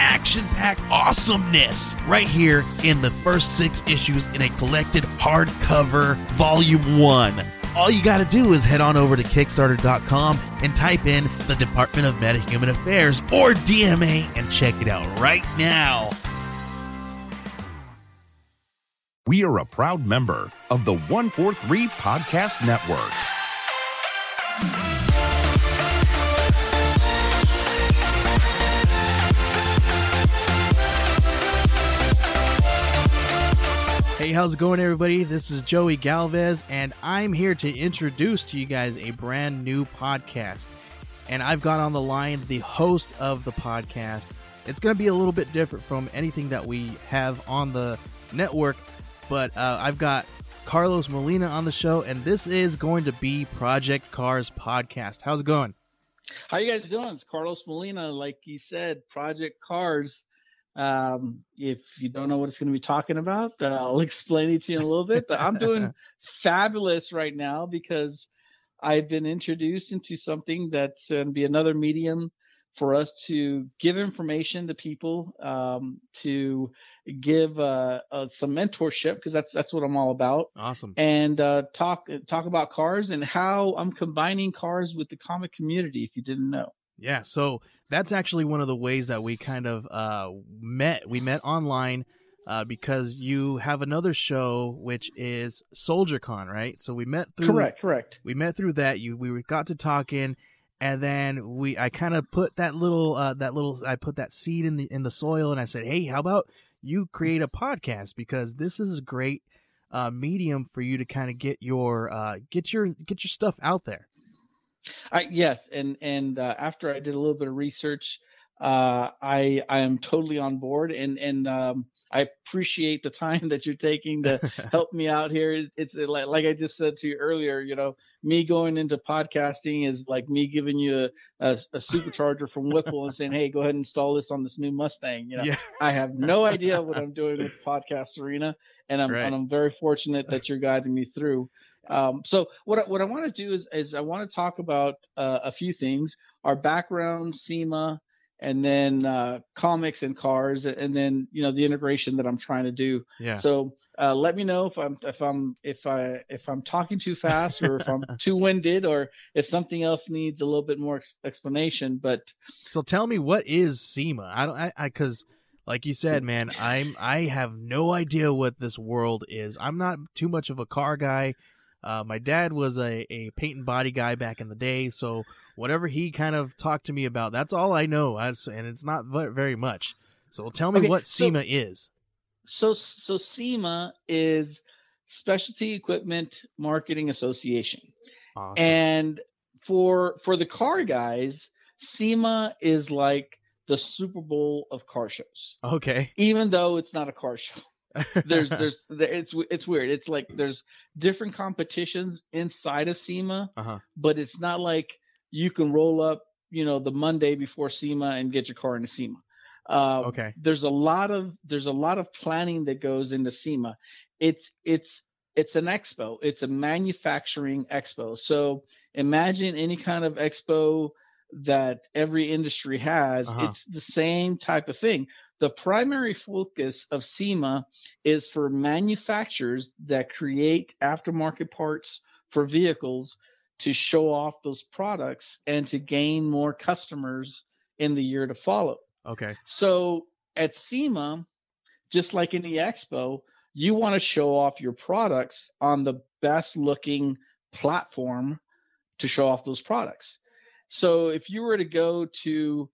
action packed awesomeness right here in the first six issues in a collected hardcover volume one. All you got to do is head on over to Kickstarter.com and type in the Department of Metahuman Affairs or DMA and check it out right now. We are a proud member of the 143 Podcast Network. Hey, how's it going, everybody? This is Joey Galvez, and I'm here to introduce to you guys a brand new podcast. And I've got on the line the host of the podcast. It's going to be a little bit different from anything that we have on the network, but uh, I've got Carlos Molina on the show, and this is going to be Project Cars Podcast. How's it going? How you guys doing? It's Carlos Molina. Like he said, Project Cars. Um, if you don't know what it's going to be talking about, uh, I'll explain it to you in a little bit. But I'm doing fabulous right now because I've been introduced into something that's going to be another medium for us to give information to people, um, to give uh, uh, some mentorship because that's that's what I'm all about. Awesome. And uh, talk talk about cars and how I'm combining cars with the comic community. If you didn't know. Yeah, so that's actually one of the ways that we kind of uh, met. We met online uh, because you have another show which is Soldier Con, right? So we met through Correct, correct. we met through that. You we got to talking, and then we I kind of put that little uh, that little I put that seed in the in the soil, and I said, hey, how about you create a podcast because this is a great uh, medium for you to kind of get your uh, get your get your stuff out there. I, yes, and and uh, after I did a little bit of research, uh, I I am totally on board, and and um, I appreciate the time that you're taking to help me out here. It's like like I just said to you earlier, you know, me going into podcasting is like me giving you a, a, a supercharger from Whipple and saying, "Hey, go ahead and install this on this new Mustang." You know, Yeah. I have no idea what I'm doing with the podcast arena, and I'm Right. and I'm very fortunate that you're guiding me through. Um, so what I, what I want to do is is I want to talk about uh, a few things: our background, SEMA, and then uh, comics and cars, and then you know the integration that I'm trying to do. Yeah. So uh, let me know if I'm if I'm if I if I'm talking too fast or if I'm too winded or if something else needs a little bit more ex- explanation. But So tell me what is SEMA? I don't I I cuz like you said, man, I'm I have no idea what this world is. I'm not too much of a car guy. Uh, my dad was a, a paint and body guy back in the day, so whatever he kind of talked to me about, that's all I know, I, and it's not very much. So tell me Okay, what so- SEMA is. so so SEMA is Specialty Equipment Marketing Association. Awesome. And for for the car guys, SEMA is like the Super Bowl of car shows. okay. Even though it's not a car show. There's there's it's it's weird. It's like there's different competitions inside of SEMA, uh-huh. but it's not like you can roll up, you know, the Monday before SEMA and get your car into SEMA. Uh, Okay. There's a lot of there's a lot of planning that goes into SEMA. It's it's it's an expo. It's a manufacturing expo. So imagine any kind of expo that every industry has. Uh-huh. It's the same type of thing. The primary focus of SEMA is for manufacturers that create aftermarket parts for vehicles to show off those products and to gain more customers in the year to follow. Okay. So at SEMA, just like in the expo, you want to show off your products on the best looking platform to show off those products. So if you were to go to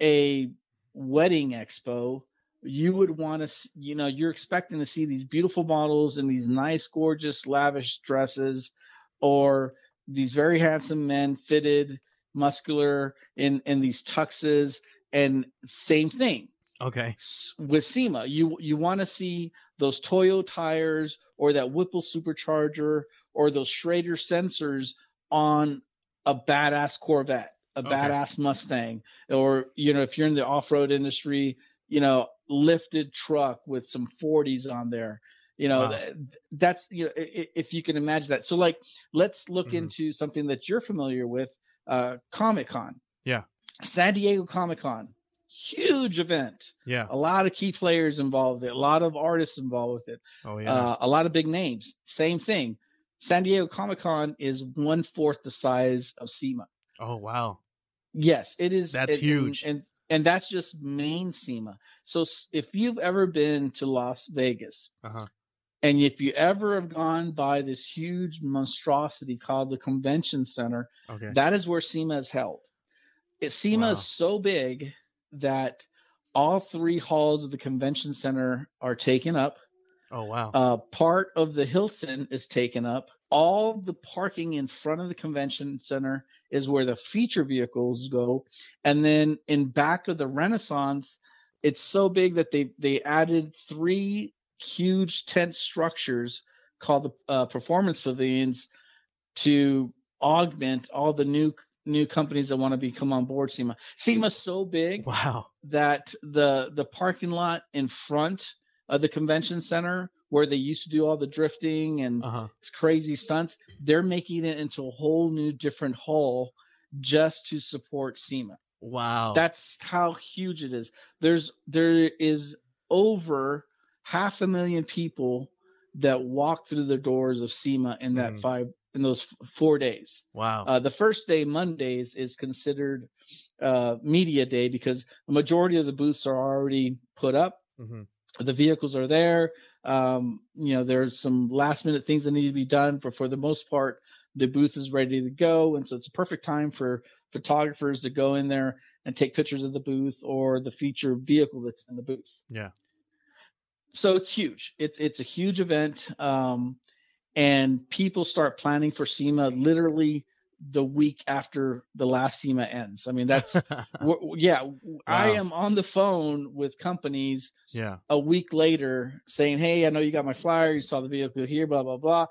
a wedding expo, you would want to, you know, you're expecting to see these beautiful models in these nice, gorgeous, lavish dresses, or these very handsome men fitted, muscular in in these tuxes, and same thing. Okay. with SEMA. You you want to see those Toyo tires or that Whipple supercharger or those Schrader sensors on a badass Corvette, a Okay. badass Mustang, or you know if you're in the off-road industry, you know lifted truck with some 40s on there. You know Wow. th- that's you know if you can imagine that. So like let's look Mhm. into something that you're familiar with, uh, Comic Con. Yeah. San Diego Comic Con, huge event Yeah. a lot of key players involved it, a lot of artists involved with it, Oh yeah. uh, a lot of big names. Same thing. San Diego Comic Con is one fourth the size of SEMA. Oh wow. Yes, it is. That's and- huge. and, and and that's just main SEMA. So if you've ever been to Las Vegas, Uh huh. and if you ever have gone by this huge monstrosity called the Convention Center, Okay. that is where SEMA is held. It, SEMA Wow. is so big that all three halls of the convention center are taken up. Oh wow. Uh, part of the Hilton is taken up. All the parking in front of the convention center is where the feature vehicles go, and then in back of the Renaissance, it's so big that they they added three huge tent structures called the uh, performance pavilions to augment all the new new companies that want to become on board SEMA. SEMA's so big wow. that the the parking lot in front of the convention center where they used to do all the drifting and Uh huh. crazy stunts, they're making it into a whole new different hall just to support SEMA. Wow. That's how huge it is. There's there is over half a million people that walk through the doors of SEMA in that Mhm. five in those f- four days. wow. Uh, the first day, Mondays, is considered uh, media day because the majority of the booths are already put up. hmm The vehicles are there. Um, you know, there's some last minute things that need to be done, but for the most part, the booth is ready to go, and so it's a perfect time for photographers to go in there and take pictures of the booth or the feature vehicle that's in the booth Yeah. so it's huge. It's it's a huge event, um, and people start planning for SEMA literally the week after the last SEMA ends. I mean, that's w- yeah. I am on the phone with companies yeah. a week later saying, "Hey, I know you got my flyer. You saw the vehicle here. Blah blah blah.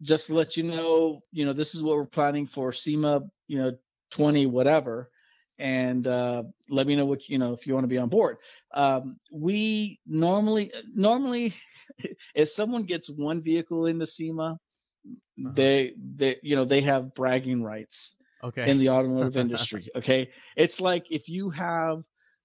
Just to let you know, you know, this is what we're planning for SEMA. You know, 20 whatever." And uh, let me know what you know if you want to be on board. Um, we normally normally if someone gets one vehicle into SEMA, Uh-huh. they they you know they have bragging rights Okay. in the automotive industry. Okay, it's like if you have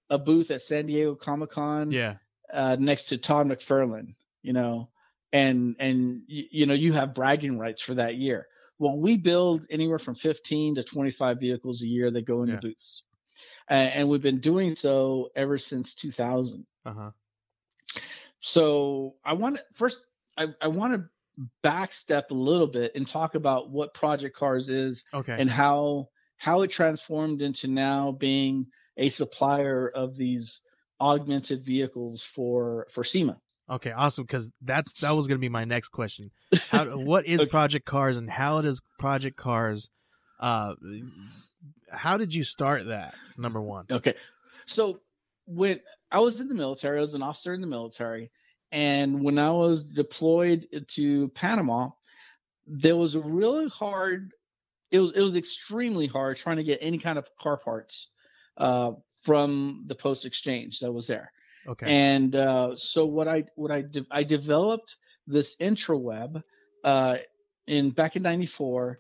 a booth at San Diego Comic Con yeah. uh, next to Todd McFarlane, you know, and and you, you know you have bragging rights for that year. Well, we build anywhere from 15 to 25 vehicles a year that go into Yeah. booths, and, and we've been doing so ever since 2000. Uh huh. So I want to first I, I want to backstep a little bit and talk about what Project Cars is Okay. and how how it transformed into now being a supplier of these augmented vehicles for for SEMA. Okay, awesome. Because that's that was gonna be my next question. How, what is Okay. Project Cars, and how does Project Cars? Uh, how did you start that? Number one. Okay. So when I was in the military, I was an officer in the military, and when I was deployed to Panama, there was a really hard. It was it was extremely hard trying to get any kind of car parts uh, from the post exchange that was there. Okay. And uh, so what I what I de- I developed this intraweb uh, in back in '94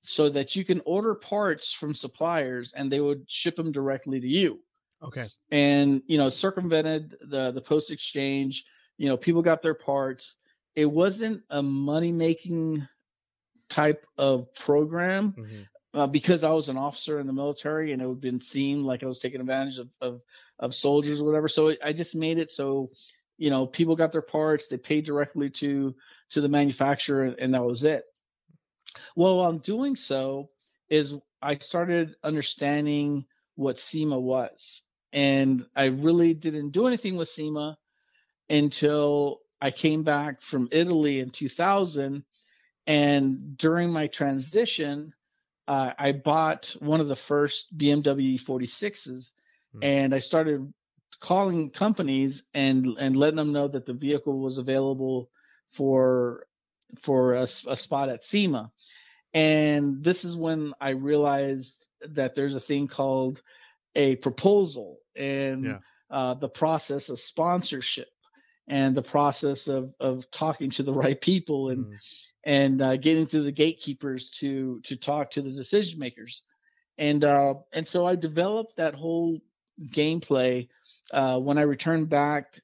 so that you can order parts from suppliers and they would ship them directly to you. okay. And you know, circumvented the the post exchange. You know, people got their parts. It wasn't a money making type of program hmm uh, because I was an officer in the military and it would been seen like I was taking advantage of, of, of soldiers or whatever. So it, I just made it so, you know, people got their parts, they paid directly to, to the manufacturer and that was it. Well, while I'm doing so is I started understanding what SEMA was. And I really didn't do anything with SEMA until I came back from Italy in 2000. And during my transition, uh, I bought one of the first BMW 46s Hmm. and I started calling companies and and letting them know that the vehicle was available for for a, a spot at SEMA. And this is when I realized that there's a thing called a proposal and Yeah. uh, the process of sponsorship and the process of of talking to the right people and Mm. and uh, getting through the gatekeepers to to talk to the decision makers and uh, and so I developed that whole gameplay uh, when I returned back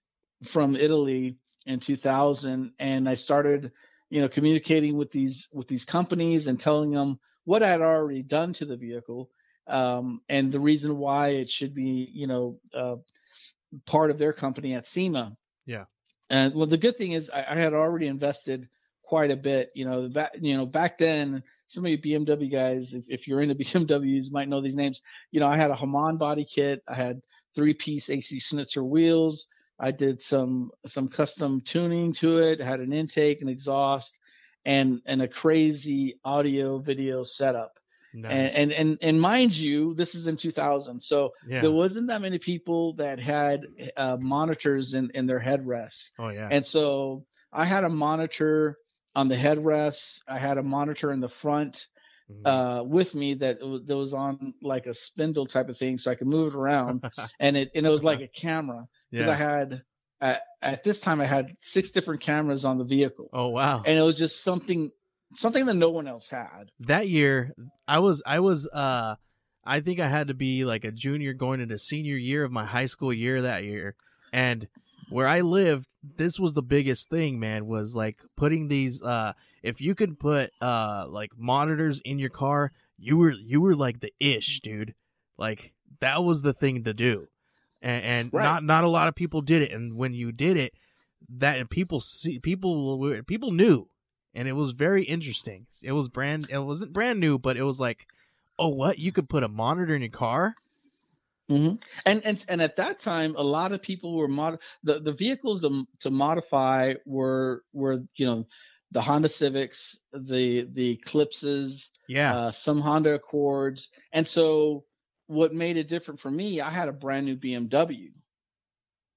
from Italy in 2000 and I started you know communicating with these with these companies and telling them what I had already done to the vehicle um, and the reason why it should be you know uh, part of their company at SEMA. Yeah. And well, the good thing is I, I had already invested quite a bit. You know, back you know back then, some of you BMW guys, if, if you're into BMWs, might know these names. You know, I had a Hamann body kit. I had three piece AC Schnitzer wheels. I did some some custom tuning to it. Had an intake, an exhaust, and and a crazy audio video setup. Nice. And, and and and mind you, this is in 2000, so yeah. there wasn't that many people that had uh, monitors in in their headrests. oh yeah. And so I had a monitor on the headrests. I had a monitor in the front Mhm. uh, with me that, that was on like a spindle type of thing, so I could move it around. and it and it was like a camera because yeah. I had at, at this time I had six different cameras on the vehicle, oh wow. and it was just something something that no one else had. that year i was i was uh i think i had to be like a junior going into senior year of my high school year that year and where i lived this was the biggest thing man was like putting these uh if you could put uh like monitors in your car you were you were like the ish dude like that was the thing to do and, and Right. not not a lot of people did it and when you did it that people see people people knew and it was very interesting. It was brand it wasn't brand new, but it was like, oh, what? You could put a monitor in your car? hmm And and and at that time, a lot of people were mod the the vehicles to to modify were were you know the Honda Civics, the the Eclipses, Yeah, uh, some Honda Accords, and so what made it different for me, I had a brand new BMW,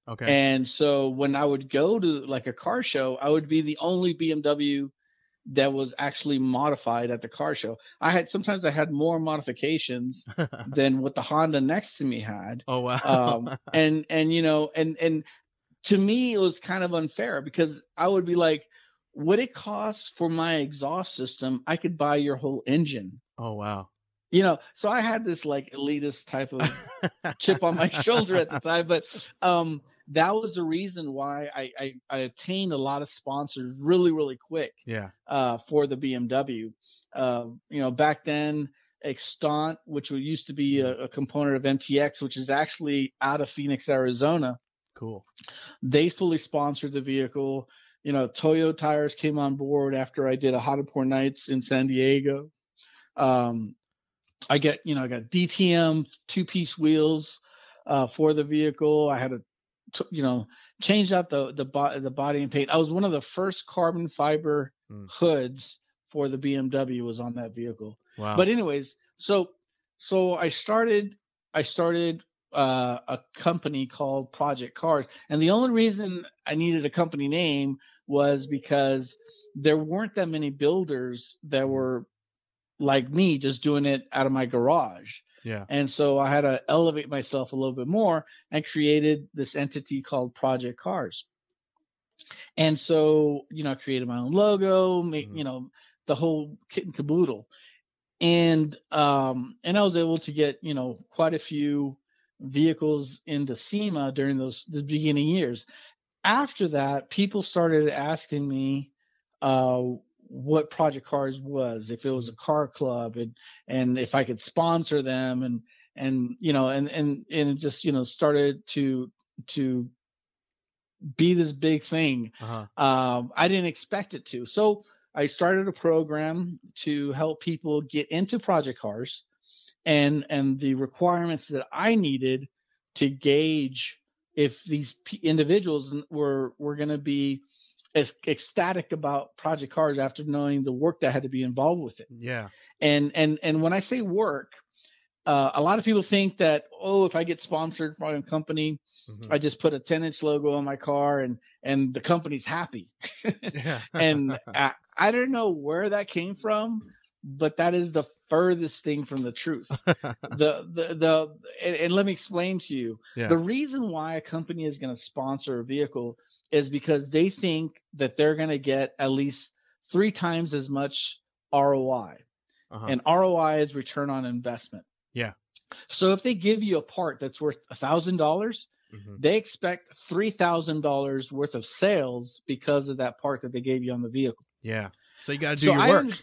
okay, and so when I would go to like a car show, I would be the only BMW that was actually modified at the car show. I had sometimes I had more modifications than what the Honda next to me had. Oh wow, um, and and you know and and to me it was kind of unfair because i would be like what it costs for my exhaust system i could buy your whole engine. Oh wow, you know so i had this like elitist type of chip on my shoulder at the time but um that was the reason why I, I i attained a lot of sponsors really really quick yeah, uh, for the BMW. Uh, you know, back then, Xtant, which used to be a, a component of MTX, which is actually out of Phoenix, Arizona, cool, they fully sponsored the vehicle. You know, Toyo tires came on board after I did a Hot Import Nights in San Diego. Um, I get, you know, I got DTM two piece wheels uh, for the vehicle. I had to, you know, change out the the, bo- the body and paint. I was one of the first carbon fiber Mm. hoods for the BMW was on that vehicle. wow, But anyways, so so I started I started uh, a company called Project Cars, and the only reason I needed a company name was because there weren't that many builders that were like me, just doing it out of my garage. yeah, And so I had to elevate myself a little bit more and created this entity called Project Cars. And so, you know, I created my own logo, make, Mhm. you know, the whole kit and caboodle. And um and I was able to get, you know, quite a few vehicles into SEMA during those the beginning years. After that, people started asking me uh what Project Cars was, if it was a car club and and if I could sponsor them and and you know and and and it just you know started to to be this big thing uh-huh. um, I didn't expect it to. So I started a program to help people get into project cars and and the requirements that I needed to gauge if these p- individuals were were going to be as ecstatic about project cars after knowing the work that had to be involved with it yeah, and and and when i say work uh, a lot of people think that oh, if I get sponsored by a company, Mhm. I just put a 10 inch logo on my car and and the company's happy. yeah. and I, I don't know where that came from, but that is the furthest thing from the truth. the the the and, and let me explain to you Yeah. the reason why a company is going to sponsor a vehicle is because they think that they're going to get at least three times as much ROI, uh-huh. and ROI is return on investment. Yeah. So if they give you a part that's worth a thousand dollars, Mhm. they expect three thousand dollars worth of sales because of that part that they gave you on the vehicle. yeah. So you got to do So your I work.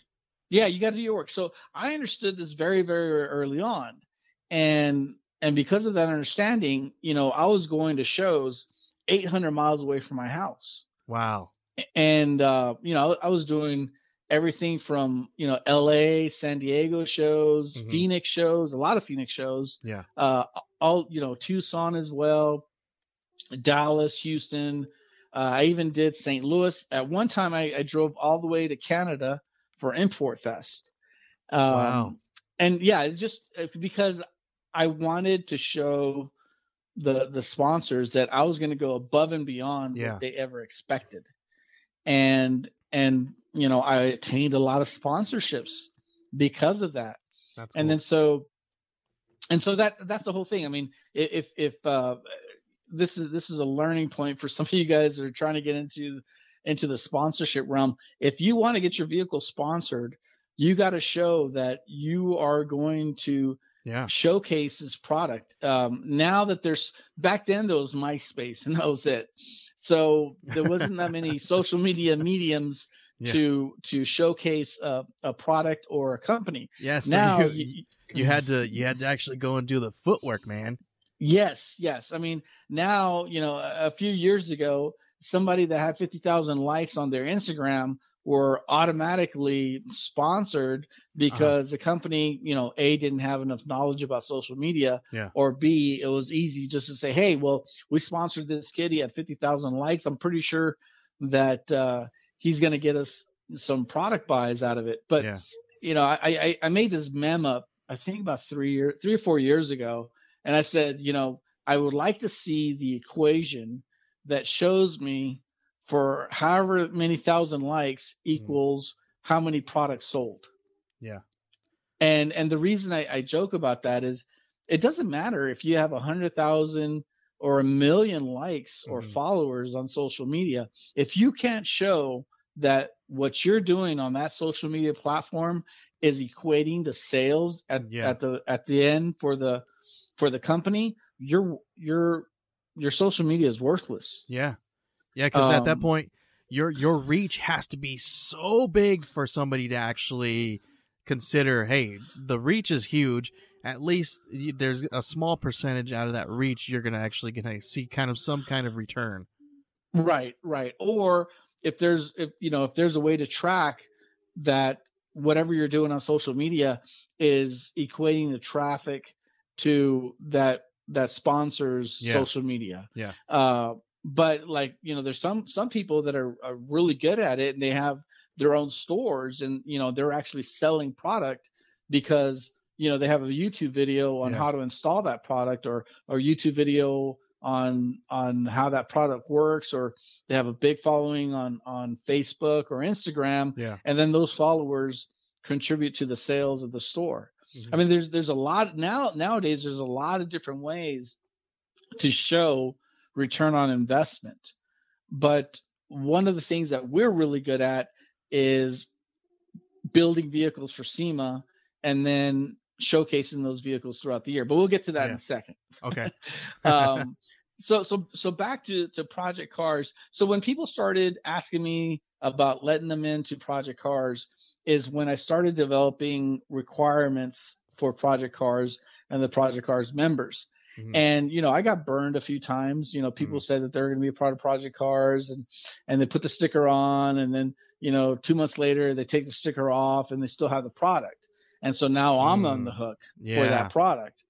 yeah, you got to do your work. So I understood this very, very early on, and and because of that understanding, you know, I was going to shows 800 miles away from my house, wow. and uh, you know, I was doing everything from you know L.A., San Diego shows, Mhm. Phoenix shows, a lot of Phoenix shows, Yeah. uh, all you know, Tucson as well, Dallas, Houston. Uh, I even did St. Louis. At one time, I, I drove all the way to Canada for Import Fest. Um, Wow. And yeah, it's just uh, because I wanted to show the the sponsors that I was going to go above and beyond Yeah. what they ever expected, and and you know I attained a lot of sponsorships because of that That's and cool. then so and so that that's the whole thing i mean if if uh this is this is a learning point for some of you guys that are trying to get into into the sponsorship realm if you want to get your vehicle sponsored you got to show that you are going to yeah. showcase this product um now that there's back then there was myspace and that was it so there wasn't that many social media mediums Yeah. to to showcase a, a product or a company Yeah. So now you, you- you had to you had to actually go and do the footwork, man. Yes, yes. I mean, now, you know, a a few years ago, somebody that had 50,000 likes on their Instagram were automatically sponsored because the company, you know, A didn't have enough knowledge about social media Yeah. or B it was easy just to say, "Hey, well, we sponsored this kid, he had 50,000 likes. I'm pretty sure that uh he's going to get us some product buys out of it." But yeah. you know, I, I I made this mem up I think about three year three or four years ago, and I said, you know, I would like to see the equation that shows me for however many thousand likes equals how many products sold. Yeah. And and the reason I, I joke about that is it doesn't matter if you have a hundred thousand or a million likes or Mhm. followers on social media. If you can't show that what you're doing on that social media platform is equating to sales at, Yeah. at the at the end for the for the company, your your your social media is worthless. Yeah. Yeah, because at that Um, point, your your reach has to be so big for somebody to actually consider. Hey, the reach is huge. At least there's a small percentage out of that reach you're gonna actually gonna see kind of some kind of return. Right, right. Or if there's if you know if there's a way to track that whatever you're doing on social media is equating the traffic to that that sponsors Yeah. social media. Yeah. Uh but like, you know, there's some some people that are, are really good at it and they have their own stores and you know they're actually selling product because you know they have a YouTube video on Yeah. how to install that product or or YouTube video on on how that product works or they have a big following on on Facebook or Instagram Yeah. and then those followers contribute to the sales of the store. I mm-hmm. mean there's there's a lot now nowadays there's a lot of different ways to show return on investment. But one of the things that we're really good at is building vehicles for SEMA and then showcasing those vehicles throughout the year. But we'll get to that in a second Okay. um, so so so back to to project cars so when people started asking me about letting them into project cars is when i started developing requirements for project cars and the project cars members Mhm. and you know i got burned a few times you know people said that they're going to be a part of project cars and and they put the sticker on and then you know two months later they take the sticker off and they still have the product and so now i'm on Mm. the hook Yeah. for that product.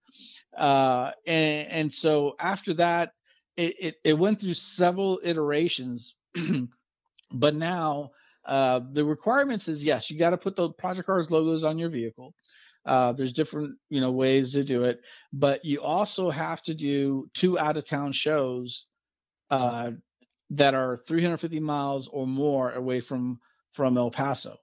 Uh, and, and so after that, it, it, it went through several iterations, but now uh, the requirements is yes, you got to put the Project Cars logos on your vehicle. Uh, there's different you know ways to do it, but you also have to do two out of town shows uh, that are 350 miles or more away from from El Paso,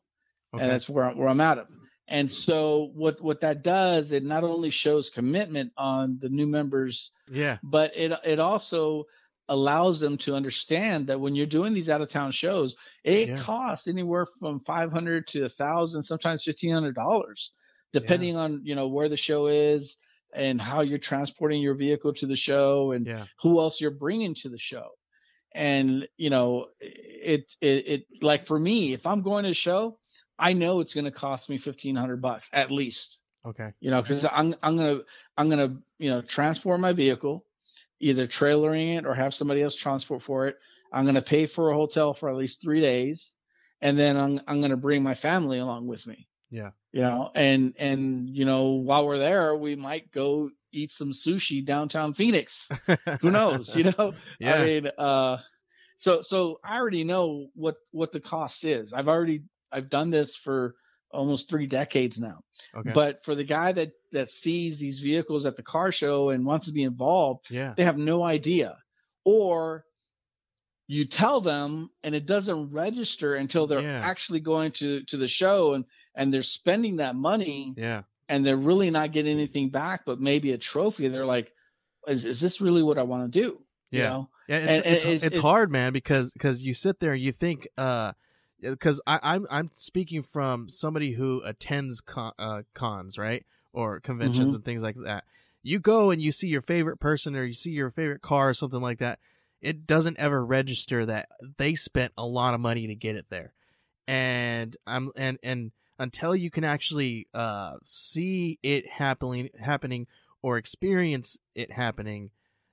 okay. and that's where where I'm at. Of. And so what what that does, it not only shows commitment on the new members, yeah, but it it also allows them to understand that when you're doing these out of town shows, it yeah. costs anywhere from 500 to a thousand, sometimes $1,500 depending yeah. on you know where the show is and how you're transporting your vehicle to the show and yeah. who else you're bringing to the show. And you know it, it it like for me if i'm going to a show i know it's going to cost me 1500 bucks at least. Okay. You know because i'm i'm going to i'm going to you know transport my vehicle either trailering it or have somebody else transport for it. I'm going to pay for a hotel for at least three days and then i'm, I'm going to bring my family along with me. Yeah. you know and and you know while we're there we might go eat some sushi downtown phoenix who knows you know Yeah. i mean uh so so i already know what what the cost is i've already i've done this for almost three decades now okay. but for the guy that that sees these vehicles at the car show and wants to be involved, yeah. they have no idea. Or you tell them and it doesn't register until they're Yeah. actually going to to the show and and they're spending that money Yeah. and they're really not getting anything back but maybe a trophy. They're like is is this really what I want to do? You Yeah. know? Yeah, it's And- it's, it's- it's hard, man, because because you sit there and you think, uh, because I I'm I'm speaking from somebody who attends con, uh, cons, right, or conventions Mm-hmm. and things like that. You go and you see your favorite person or you see your favorite car or something like that. It doesn't ever register that they spent a lot of money to get it there, and I'm and and until you can actually uh see it happening happening or experience it happening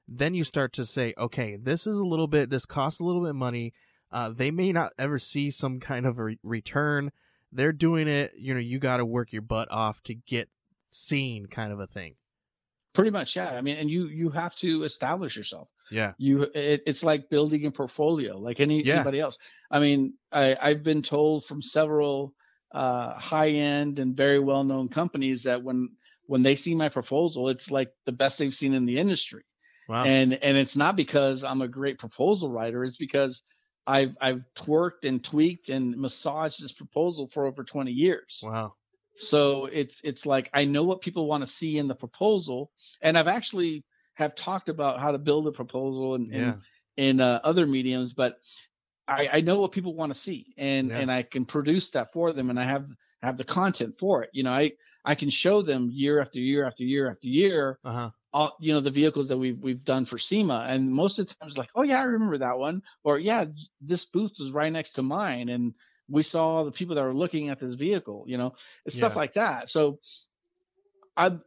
then you start to say, okay, this is a little bit, this costs a little bit money. Uh, they may not ever see some kind of a re- return. They're doing it, you know, you got to work your butt off to get seen, kind of a thing. Pretty much, yeah. I mean, and you you have to establish yourself. Yeah. you it, it's like building a portfolio like any Yeah. anybody else i mean i i've been told from several uh high end and very well known companies that when when they see my proposal it's like the best they've seen in the industry Wow. and and it's not because i'm a great proposal writer it's because i've i've twerked and tweaked and massaged this proposal for over 20 years wow. So it's it's like I know what people want to see in the proposal, and I've actually have talked about how to build a proposal in Yeah. in, in uh, other mediums, but I, I know what people want to see, and Yeah. and I can produce that for them, and I have have the content for it. You know, I I can show them year after year after year after year, Uh huh. all you know the vehicles that we've we've done for SEMA, and most of the times like, oh yeah, I remember that one, or yeah, this booth was right next to mine, and we saw the people that were looking at this vehicle, you know, it's stuff like that. So I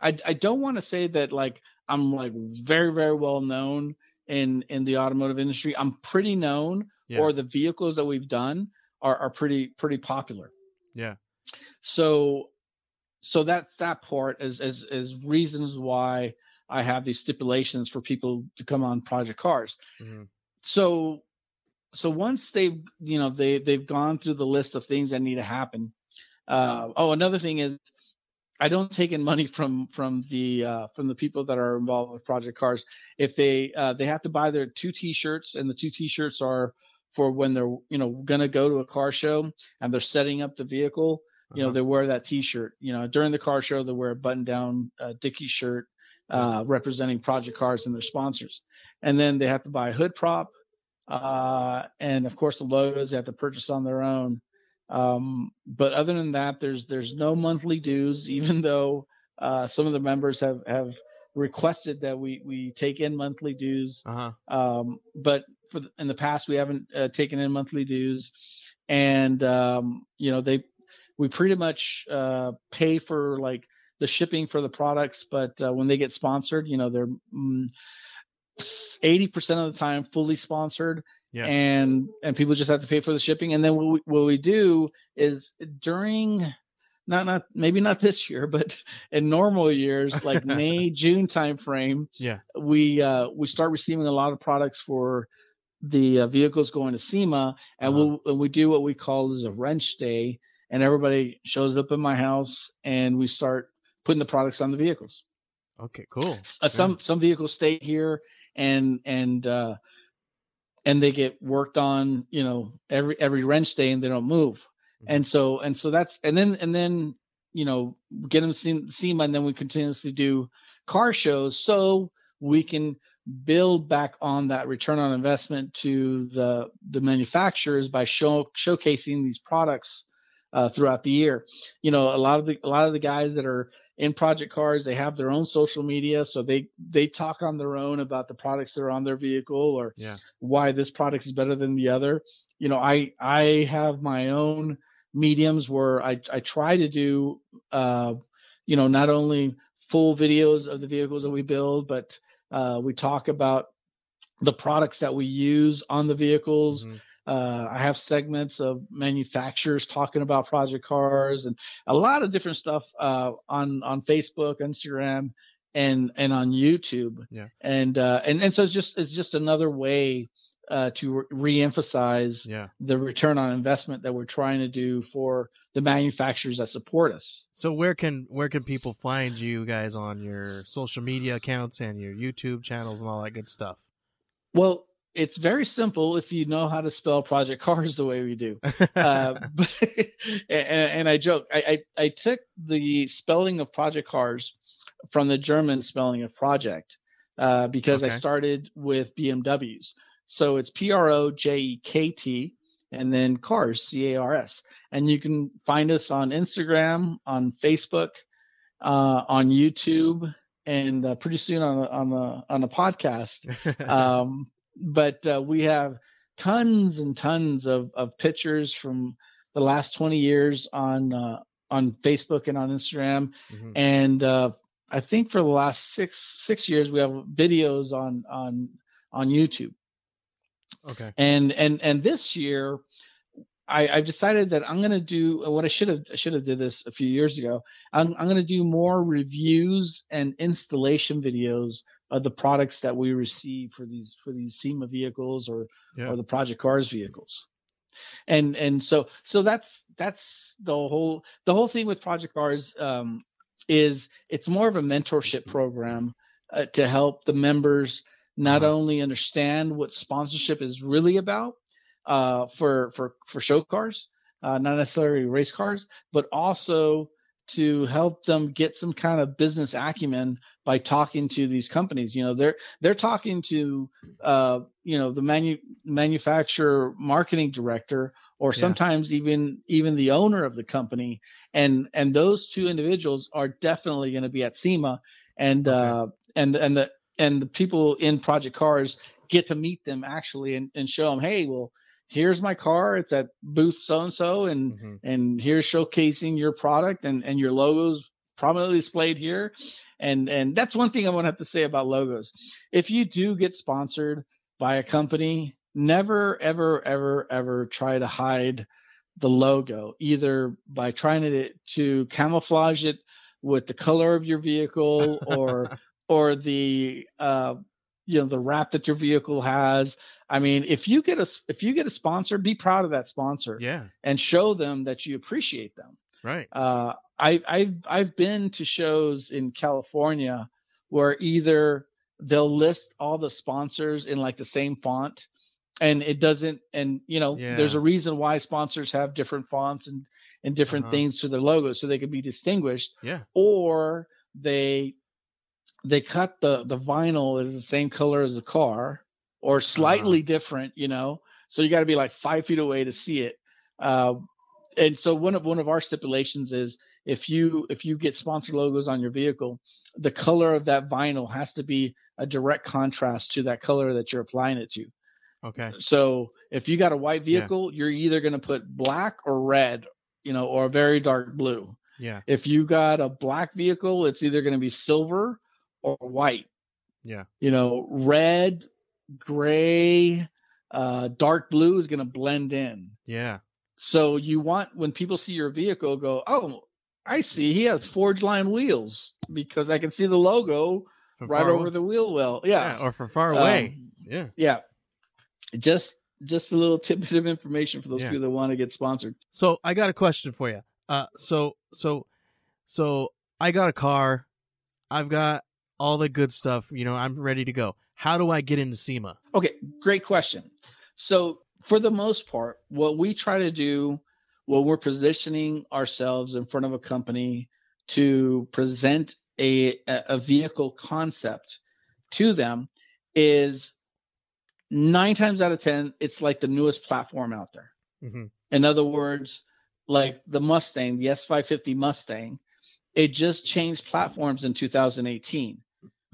I I don't want to say that like I'm like very very well known in in the automotive industry. I'm pretty known, Yeah. or the vehicles that we've done are are pretty pretty popular. Yeah. So so that's that part as as as reasons why I have these stipulations for people to come on project cars. hmm So so once they've you know they they've gone through the list of things that need to happen. Uh, oh, another thing is I don't take in money from from the uh, from the people that are involved with project cars. If they uh, they have to buy their two T-shirts, and the two T-shirts are for when they're you know gonna go to a car show and they're setting up the vehicle. You know Uh-huh. they wear that T-shirt. You know during the car show they wear a button-down uh, Dickie shirt uh, representing project cars and their sponsors, and then they have to buy a hood prop, uh, and of course the logos they have to purchase on their own. Um, but other than that, there's there's no monthly dues, even though uh, some of the members have have requested that we we take in monthly dues. Uh huh. Um, but for the, in the past, we haven't uh, taken in monthly dues, and um, you know they we pretty much uh, pay for like the shipping for the products, but uh, when they get sponsored, you know they're mm, eighty percent of the time fully sponsored, Yeah. and and people just have to pay for the shipping. And then what we, what we do is during not not maybe not this year, but in normal years like May June timeframe, Yeah. we uh, we start receiving a lot of products for the uh, vehicles going to SEMA, and Uh-huh. we'll we do what we call is a wrench day, and everybody shows up in my house, and we start putting the products on the vehicles. Okay, cool. Uh, some some vehicles stay here and and uh, and they get worked on, you know, every every wrench day, and they don't move. Mhm. And so and so that's and then and then you know get them seen SEMA, and then we continuously do car shows so we can build back on that return on investment to the the manufacturers by show showcasing these products uh, throughout the year. You know, a lot of the a lot of the guys that are in project cars, they have their own social media, so they they talk on their own about the products that are on their vehicle or Yeah. why this product is better than the other. You know, I I have my own mediums where I I try to do uh, you know, not only full videos of the vehicles that we build, but uh, we talk about the products that we use on the vehicles. Mhm. Uh, I have segments of manufacturers talking about project cars and a lot of different stuff uh, on on Facebook, Instagram, and and on YouTube. Yeah. And uh, and and so it's just it's just another way uh, to re- reemphasize Yeah. the return on investment that we're trying to do for the manufacturers that support us. So where can where can people find you guys on your social media accounts and your YouTube channels and all that good stuff? Well, it's very simple if you know how to spell project cars the way we do. uh, but, and, and I joke. I, I I took the spelling of project cars from the German spelling of project uh, because I started with BMWs. So it's P R O J E K T and then cars C A R S. And you can find us on Instagram, on Facebook, uh, on YouTube, and uh, pretty soon on a, on a on a podcast um, but uh, we have tons and tons of, of pictures from the last 20 years on uh, on Facebook and on Instagram, Mhm. and uh, I think for the last six six years we have videos on on on YouTube. Okay. And and and this year, I, I've decided that I'm gonna do what I should have I should have did this a few years ago. I'm I'm gonna do more reviews and installation videos of the products that we receive for these for these SEMA vehicles or Yeah. or the Project Cars vehicles. And and so so that's that's the whole the whole thing with Project Cars um, is it's more of a mentorship program uh, to help the members not Uh-huh. only understand what sponsorship is really about uh, for for for show cars, uh, not necessarily race cars, but also to help them get some kind of business acumen by talking to these companies. You know, they're they're talking to uh, you know the manu- manufacturer marketing director or Yeah. sometimes even even the owner of the company and and those two individuals are definitely going to be at SEMA and Okay. uh and and the and the people in Project Cars get to meet them actually and, and show them, hey, well, here's my car. It's at booth so and so, and Mhm. and here's showcasing your product and and your logos prominently displayed here. And and that's one thing I want to have to say about logos. If you do get sponsored by a company, never ever ever ever try to hide the logo either by trying to to camouflage it with the color of your vehicle or or the uh you know the wrap that your vehicle has i mean if you get a if you get a sponsor be proud of that sponsor Yeah. and show them that you appreciate them Right. uh i i've i've been to shows in california where either they'll list all the sponsors in like the same font and it doesn't and you know there's a reason why sponsors have different fonts and and different Uh-huh. things to their logos so they can be distinguished Yeah. or they they cut the the vinyl is the same color as the car or slightly different you know so you got to be like five feet away to see it uh, and so one of one of our stipulations is if you if you get sponsor logos on your vehicle the color of that vinyl has to be a direct contrast to that color that you're applying it to Okay. so if you got a white Yeah. vehicle you're either going to put black or red you know or a very dark blue Yeah. if you got a black vehicle, it's either going to be silver or white. Yeah. You know, red, gray, uh, dark blue is going to blend in. Yeah. So you want when people see your vehicle, go, oh, I see he has Forgeline wheels because I can see the logo From right over away. the wheel well. Yeah. Yeah. Or from far away. Um, yeah. yeah. Just just a little tidbit of information for those Yeah. people that want to get sponsored. So I got a question for you. Uh, so so so I got a car. I've got all the good stuff. You know, I'm ready to go. How do I get into SEMA? Okay, great question. So, for the most part, what we try to do when we're positioning ourselves in front of a company to present a, a vehicle concept to them is nine times out of 10, it's like the newest platform out there. Mm-hmm. In other words, like the Mustang, the S550 Mustang, it just changed platforms in 2018.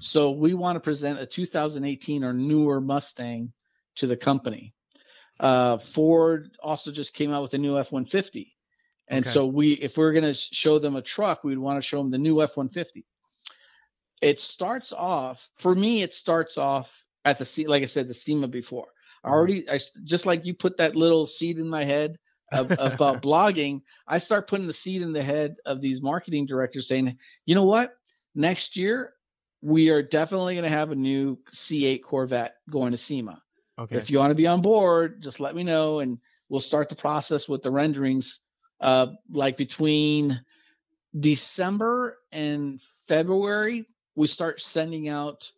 So we want to present a 2018 or newer Mustang to the company. Uh, Ford also just came out with a new F-150, and Okay. so we, if we're going to show them a truck, we'd want to show them the new F-150. It starts off for me. It starts off at the C, like I said, the SEMA before. I already, I just like you put that little seed in my head of, about blogging. I start putting the seed in the head of these marketing directors, saying, you know what, next year we are definitely going to have a new C8 Corvette going to SEMA. Okay. If you want to be on board, just let me know and we'll start the process with the renderings. Uh, like between December and February, we start sending out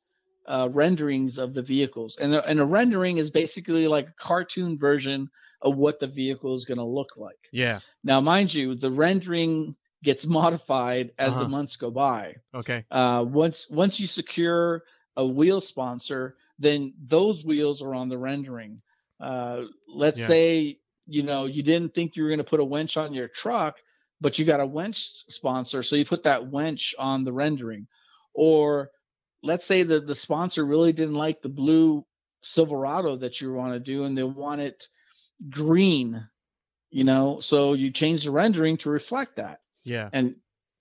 uh, renderings of the vehicles. And, and a rendering is basically like a cartoon version of what the vehicle is going to look like. yeah. Now, mind you, the rendering gets modified as Uh-huh. the months go by Okay. uh, once once you secure a wheel sponsor, then those wheels are on the rendering. Uh, let's Yeah. say you know you didn't think you were going to put a winch on your truck, but you got a winch sponsor, so you put that winch on the rendering. Or let's say that the sponsor really didn't like the blue Silverado that you want to do, and they want it green. You know, so you change the rendering to reflect that Yeah. and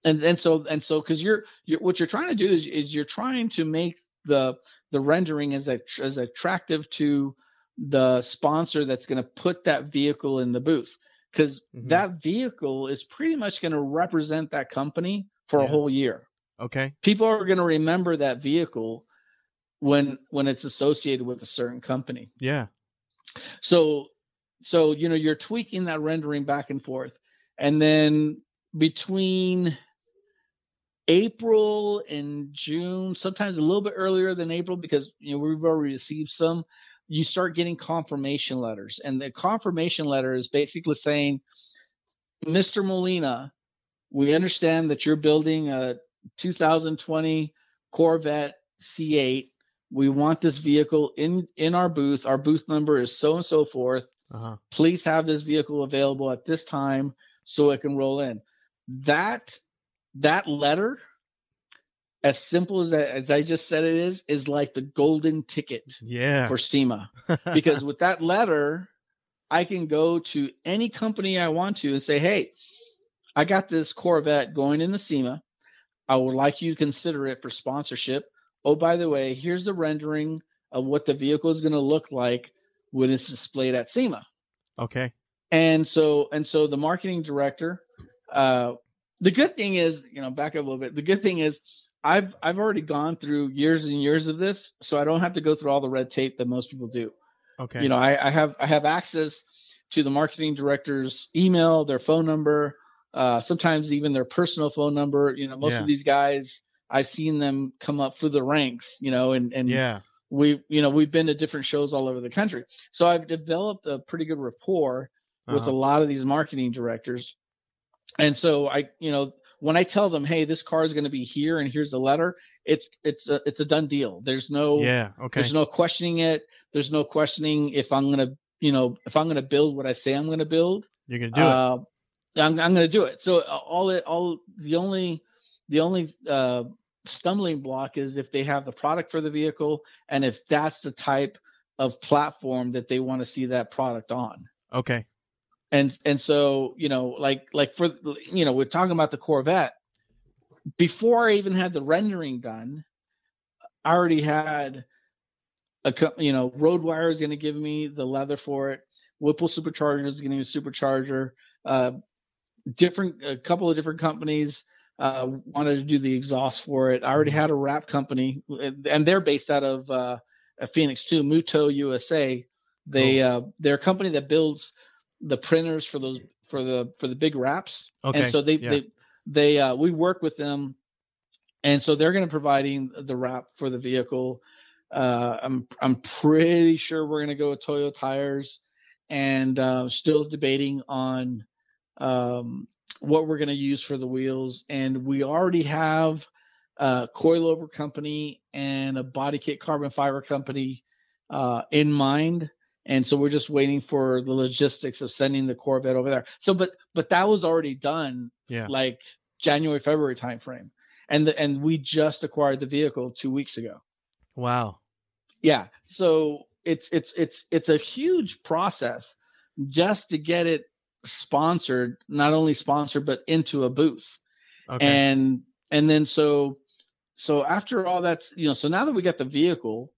and and so and so because you're you're what you're trying to do is is you're trying to make the the rendering as a, as attractive to the sponsor that's going to put that vehicle in the booth because Mhm. that vehicle is pretty much going to represent that company for a whole year Okay. people are going to remember that vehicle when when it's associated with a certain company Yeah. so so you know you're tweaking that rendering back and forth and then between april and june sometimes a little bit earlier than april because you know we've already received some you start getting confirmation letters. And the confirmation letter is basically saying mr molina we understand that you're building a 2020 corvette c8 we want this vehicle in in our booth. Our booth number is so and so forth. Uh huh. please have this vehicle available at this time so it can roll in that that letter as simple as I, as I just said it is is like the golden ticket Yeah. for SEMA because with that letter I can go to any company I want to and say hey I got this Corvette going into SEMA I would like you to consider it for sponsorship oh by the way here's the rendering of what the vehicle is going to look like when it's displayed at SEMA okay. and so and so the marketing director uh the good thing is you know back up a little bit the good thing is i've i've already gone through years and years of this so i don't have to go through all the red tape that most people do Okay. you know I, I have i have access to the marketing director's email their phone number uh sometimes even their personal phone number you know most Yeah. of these guys i've seen them come up through the ranks you know and and yeah. we you know we've been to different shows all over the country so i've developed a pretty good rapport with Uh-huh. a lot of these marketing directors and so i you know when i tell them hey this car is going to be here and here's a letter it's it's a, it's a done deal there's no Yeah. Okay. there's no questioning it there's no questioning if i'm going to you know if i'm going to build what i say i'm going to build You're gonna do it. uh, I'm, I'm going to do it. So uh, all it, all the only, the only uh, stumbling block is if they have the product for the vehicle and if that's the type of platform that they want to see that product on. Okay. And and so you know, like like for you know, we're talking about the Corvette. Before I even had the rendering done, I already had a you know, Roadwire is going to give me the leather for it. Whipple Supercharger is going to me a supercharger. Uh, different a couple of different companies uh, wanted to do the exhaust for it. I already had a wrap company, and they're based out of uh, uh, Phoenix too, Mutoh USA. They uh, they're a company that builds the printers for those for the for the big wraps. Okay, And so they yeah. they they uh, we work with them, and so they're going to providing the wrap for the vehicle. Uh, I'm I'm pretty sure we're going to go with Toyo tires, and uh, still debating on um, what we're going to use for the wheels. And we already have a coilover company and a body kit carbon fiber company uh, in mind. And so we're just waiting for the logistics of sending the Corvette over there. So, but but that was already done Yeah. like January February timeframe, and the, and we just acquired the vehicle two weeks ago. Wow. Yeah, so it's it's it's it's a huge process just to get it sponsored, not only sponsored but into a booth, Okay. and and then so so after all that's you know so now that we got the vehicle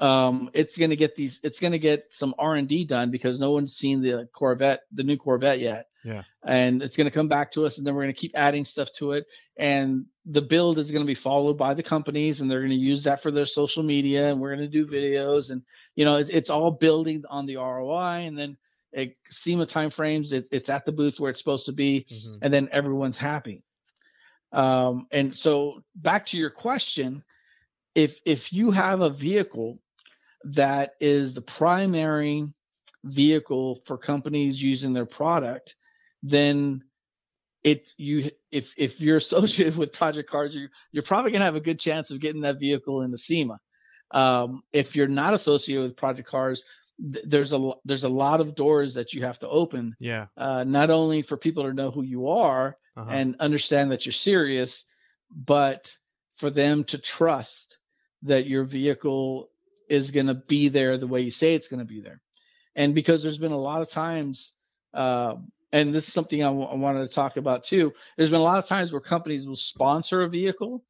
um it's going to get these it's going to get some r&d done because no one's seen the corvette the new corvette yet Yeah. and it's going to come back to us and then we're going to keep adding stuff to it and the build is going to be followed by the companies and they're going to use that for their social media and we're going to do videos and you know it's, it's all building on the roi and then at SEMA timeframes it, it's at the booth where it's supposed to be Mhm. and then everyone's happy. Um, and so back to your question, if if you have a vehicle that is the primary vehicle for companies using their product, then it you if if you're associated with Projekt Cars, you you're probably gonna have a good chance of getting that vehicle in the SEMA. Um, if you're not associated with Projekt Cars, th- there's a there's a lot of doors that you have to open Yeah. uh, not only for people to know who you are Uh-huh. and understand that you're serious, but for them to trust that your vehicle is going to be there the way you say it's going to be there. And because there's been a lot of times, uh, and this is something I, w- I wanted to talk about too. There's been a lot of times where companies will sponsor a vehicle,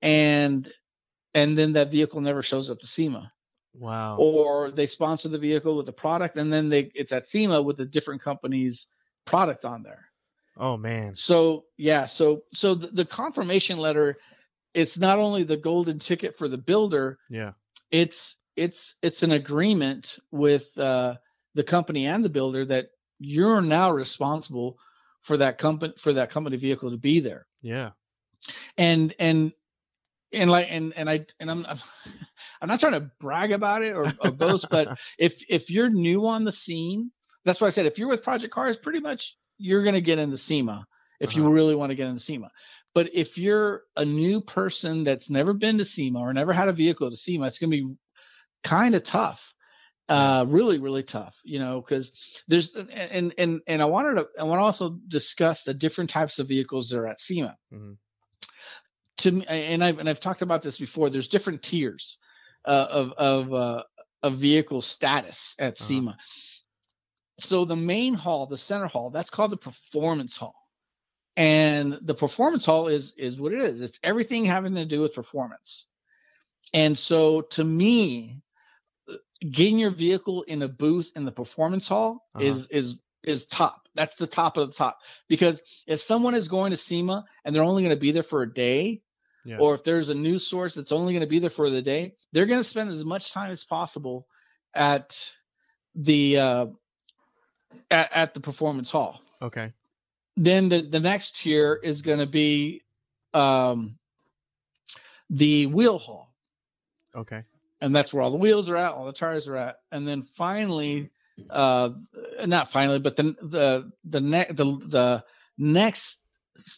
and and then that vehicle never shows up to SEMA wow. or they sponsor the vehicle with a product and then they it's at SEMA with a different company's product on there. Oh man. So yeah, so so the, the confirmation letter it's not only the golden ticket for the builder, Yeah. it's it's it's an agreement with uh, the company and the builder that you're now responsible for that company for that company vehicle to be there Yeah. and and and like and and I and I'm I'm not trying to brag about it or, or boast, but if if you're new on the scene, that's why I said if you're with Projekt Cars, pretty much you're gonna get into SEMA if you Uh-huh. really want to get into SEMA. But if you're a new person that's never been to SEMA or never had a vehicle to SEMA, it's gonna be kind of tough. Uh, really, really tough, you know, because there's and and and I wanted to I want to also discuss the different types of vehicles that are at SEMA Mhm. to me, and I've and I've talked about this before. There's different tiers uh, of of uh, of vehicle status at Uh-huh. SEMA. So the main hall, the center hall, that's called the performance hall, and the performance hall is is what it is. It's everything having to do with performance. And so to me, getting your vehicle in a booth in the performance hall Uh-huh. is is is top. That's the top of the top because if someone is going to SEMA and they're only going to be there for a day, Yeah. or if there's a news source that's only going to be there for the day, they're going to spend as much time as possible at the uh, at, at the performance hall. Okay. Then the the next tier is going to be um, the wheel hall Okay. And that's where all the wheels are at, all the tires are at, and then finally, uh, not finally, but the the the ne- the the next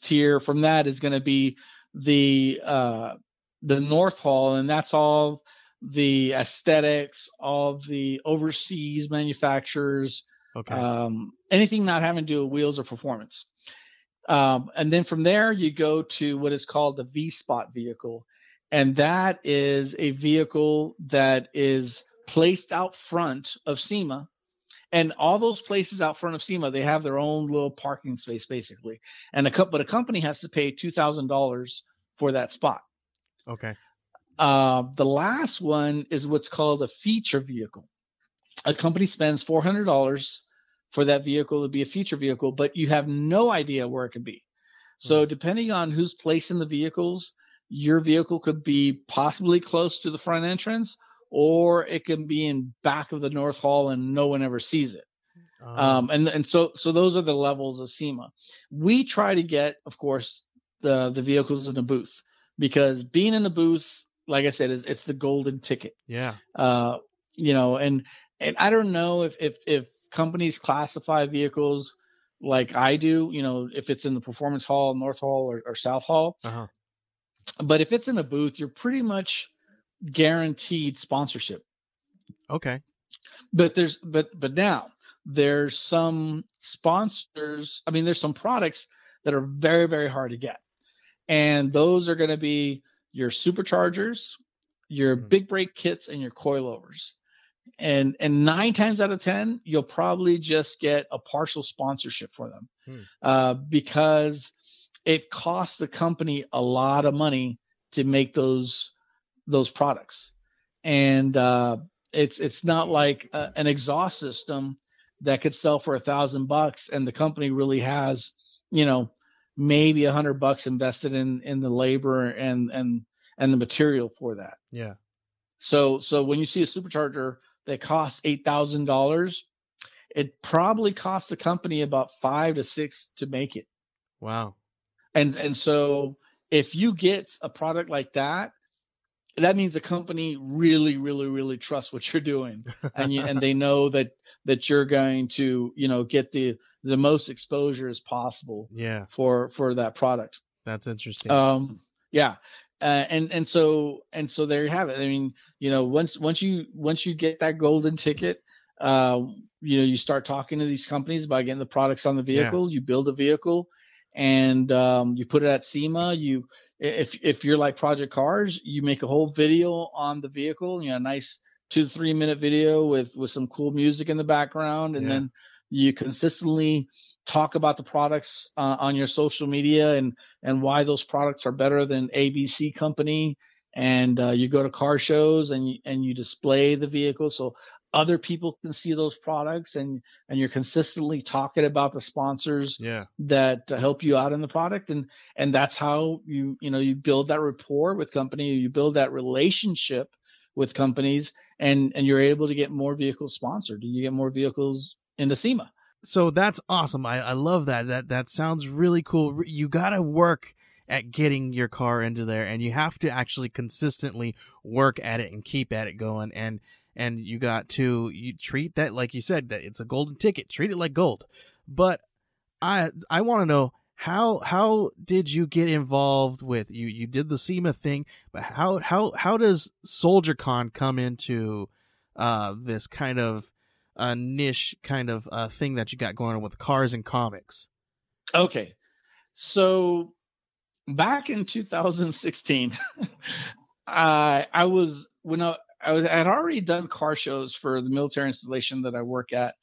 tier from that is going to be the uh the North Hall, and that's all the aesthetics, all the overseas manufacturers, Okay. um, anything not having to do with wheels or performance. Um, and then from there, you go to what is called the V Spot vehicle. And that is a vehicle that is placed out front of SEMA. And all those places out front of SEMA, they have their own little parking space basically. And a co- but a company has to pay two thousand dollars for that spot. okay. Uh, the last one is what's called a feature vehicle. A company spends four hundred dollars for that vehicle to be a feature vehicle, but you have no idea where it could be. So depending on who's placing the vehicles, your vehicle could be possibly close to the front entrance, or it can be in back of the North Hall and no one ever sees it. Um, Um, and and so so those are the levels of SEMA. We try to get, of course, the the vehicles in the booth because being in the booth, like I said, is it's the golden ticket. yeah. Uh, you know, and and I don't know if if if companies classify vehicles like I do, you know, if it's in the performance hall, North Hall, or, or South Hall, Uh-huh. But if it's in a booth, you're pretty much guaranteed sponsorship. Okay. but there's but but now there's some sponsors i mean there's some products that are very very hard to get and those are going to be your superchargers your Mhm. big brake kits and your coilovers and and nine times out of ten you'll probably just get a partial sponsorship for them Hmm. uh, because it costs the company a lot of money to make those those products and uh, it's it's not like uh, an exhaust system that could sell for a thousand bucks and the company really has you know maybe a hundred bucks invested in in the labor and and and the material for that Yeah. so so when you see a supercharger that costs eight thousand dollars it probably costs the company about five to six to make it Wow. And and so if you get a product like that that means the company really really really trusts what you're doing and you, and they know that that you're going to you know get the the most exposure as possible Yeah. for for that product That's interesting. um yeah uh, and and so and so there you have it i mean you know once once you once you get that golden ticket uh you know you start talking to these companies about getting the products on the Yeah. vehicle you build a vehicle and um you put it at SEMA you if if you're like projekt cars you make a whole video on the vehicle you know a nice two to three minute video with with some cool music in the background and Yeah. then you consistently talk about the products uh, on your social media and and why those products are better than ABC company and uh, you go to car shows and you, and you display the vehicle so other people can see those products and and you're consistently talking about the sponsors yeah. that help you out in the product and and that's how you you know you build that rapport with company you build that relationship with companies and and you're able to get more vehicles sponsored and you get more vehicles into SEMA So that's awesome. I, I love that. That that sounds really cool. You gotta work at getting your car into there and you have to actually consistently work at it and keep at it going and and you got to you treat that like you said that it's a golden ticket. Treat it like gold. But i i want to know how how did you get involved with you you did the SEMA thing but how how how does soldier con come into uh this kind of uh niche kind of uh thing that you got going on with cars and comics? Okay. So back in 2016, I I was when I, I was I had already done car shows for the military installation that I work at,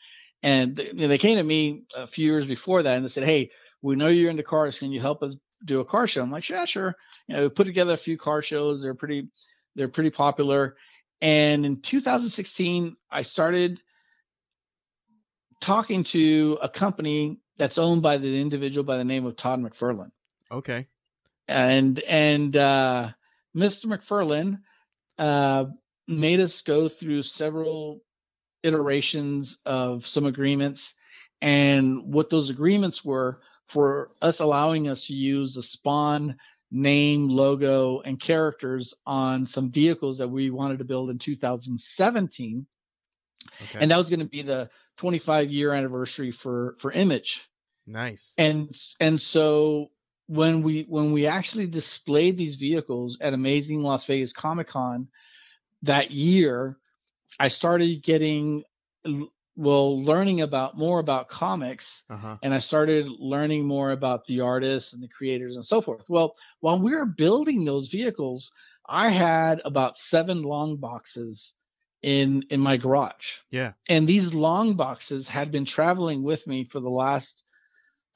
and they, they came to me a few years before that and they said, "Hey, we know you're into cars. Can you help us do a car show?" I'm like, "Yeah, sure." You know, we put together a few car shows. They're pretty they're pretty popular. And in 2016, I started talking to a company that's owned by the individual by the name of Todd McFarlane. okay And and uh, Mr. McFarlane uh, made us go through several iterations of some agreements, and what those agreements were for us allowing us to use the Spawn name, logo, and characters on some vehicles that we wanted to build in 2017 okay. And that was going to be the 25 year anniversary for for Image. Nice. And and so when we when we actually displayed these vehicles at amazing las vegas comic con that year i started getting well learning about more about comics uh-huh and I started learning more about the artists and the creators and so forth. Well, while we were building those vehicles, I had about seven long boxes in in my garage. yeah And these long boxes had been traveling with me for the last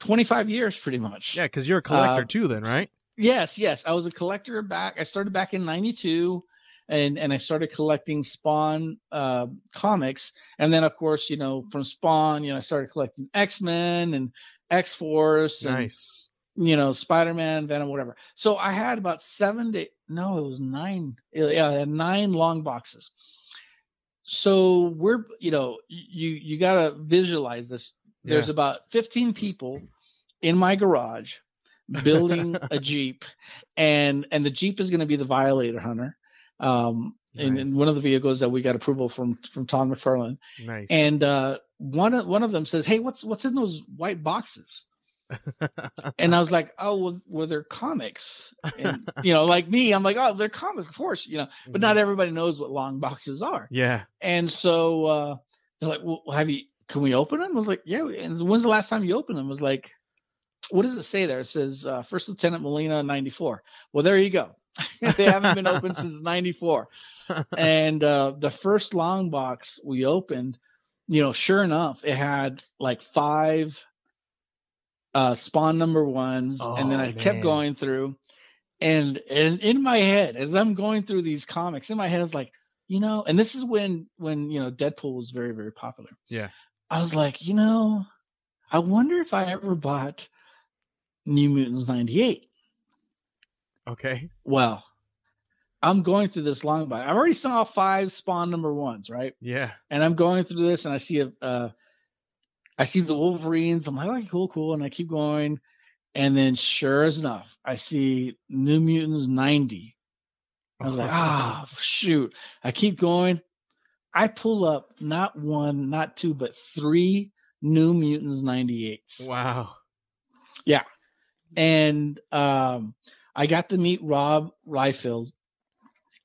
25 years pretty much. yeah because you're a collector Uh, too then right Yes, yes. I was a collector back. I started back in '92, and and I started collecting Spawn uh, comics, and then of course, you know, from Spawn, you know, I started collecting X Men and X Force, and nice you know, Spider Man, Venom, whatever. So I had about seven to no, it was nine. Yeah, I had nine long boxes, so we're you know you you got to visualize this there's Yeah. about 15 people in my garage building a jeep and and the jeep is going to be the violator hunter um and, Nice. and one of the vehicles that we got approval from from Todd McFarlane nice. and uh one of one of them says hey what's what's in those white boxes and I was like, oh, well, well they're comics. And, you know, like me, I'm like, oh, they're comics, of course, you know, but not everybody knows what long boxes are. Mm-hmm. yeah. And so uh, they're like, well, have you, can we open them? I was like, yeah. And when's the last time you opened them? I was like, what does it say there? It says uh, First Lieutenant Molina, 94. Well, there you go. they haven't been open since 94. And uh, the first long box we opened, you know, sure enough, it had like five uh, spawn number ones. and then Oh, I kept going through. And, and in my head, as I'm going through these comics, in my head, I was like, you know, and this is when, when, you know, Deadpool was very, very popular. Yeah. I was like, you know, I wonder if I ever bought New Mutants 98. Okay. Well, I'm going through this long box. I've already saw five spawn number ones, right? Yeah. And I'm going through this and I see a, uh, I see the Wolverines. I'm like, okay, cool, cool. And I keep going. And then sure as enough, I see New Mutants 90. I was like, ah, shoot. I keep going. I pull up not one, not two, but three New Mutants 98s. Wow. Yeah. And um, I got to meet Rob Liefeld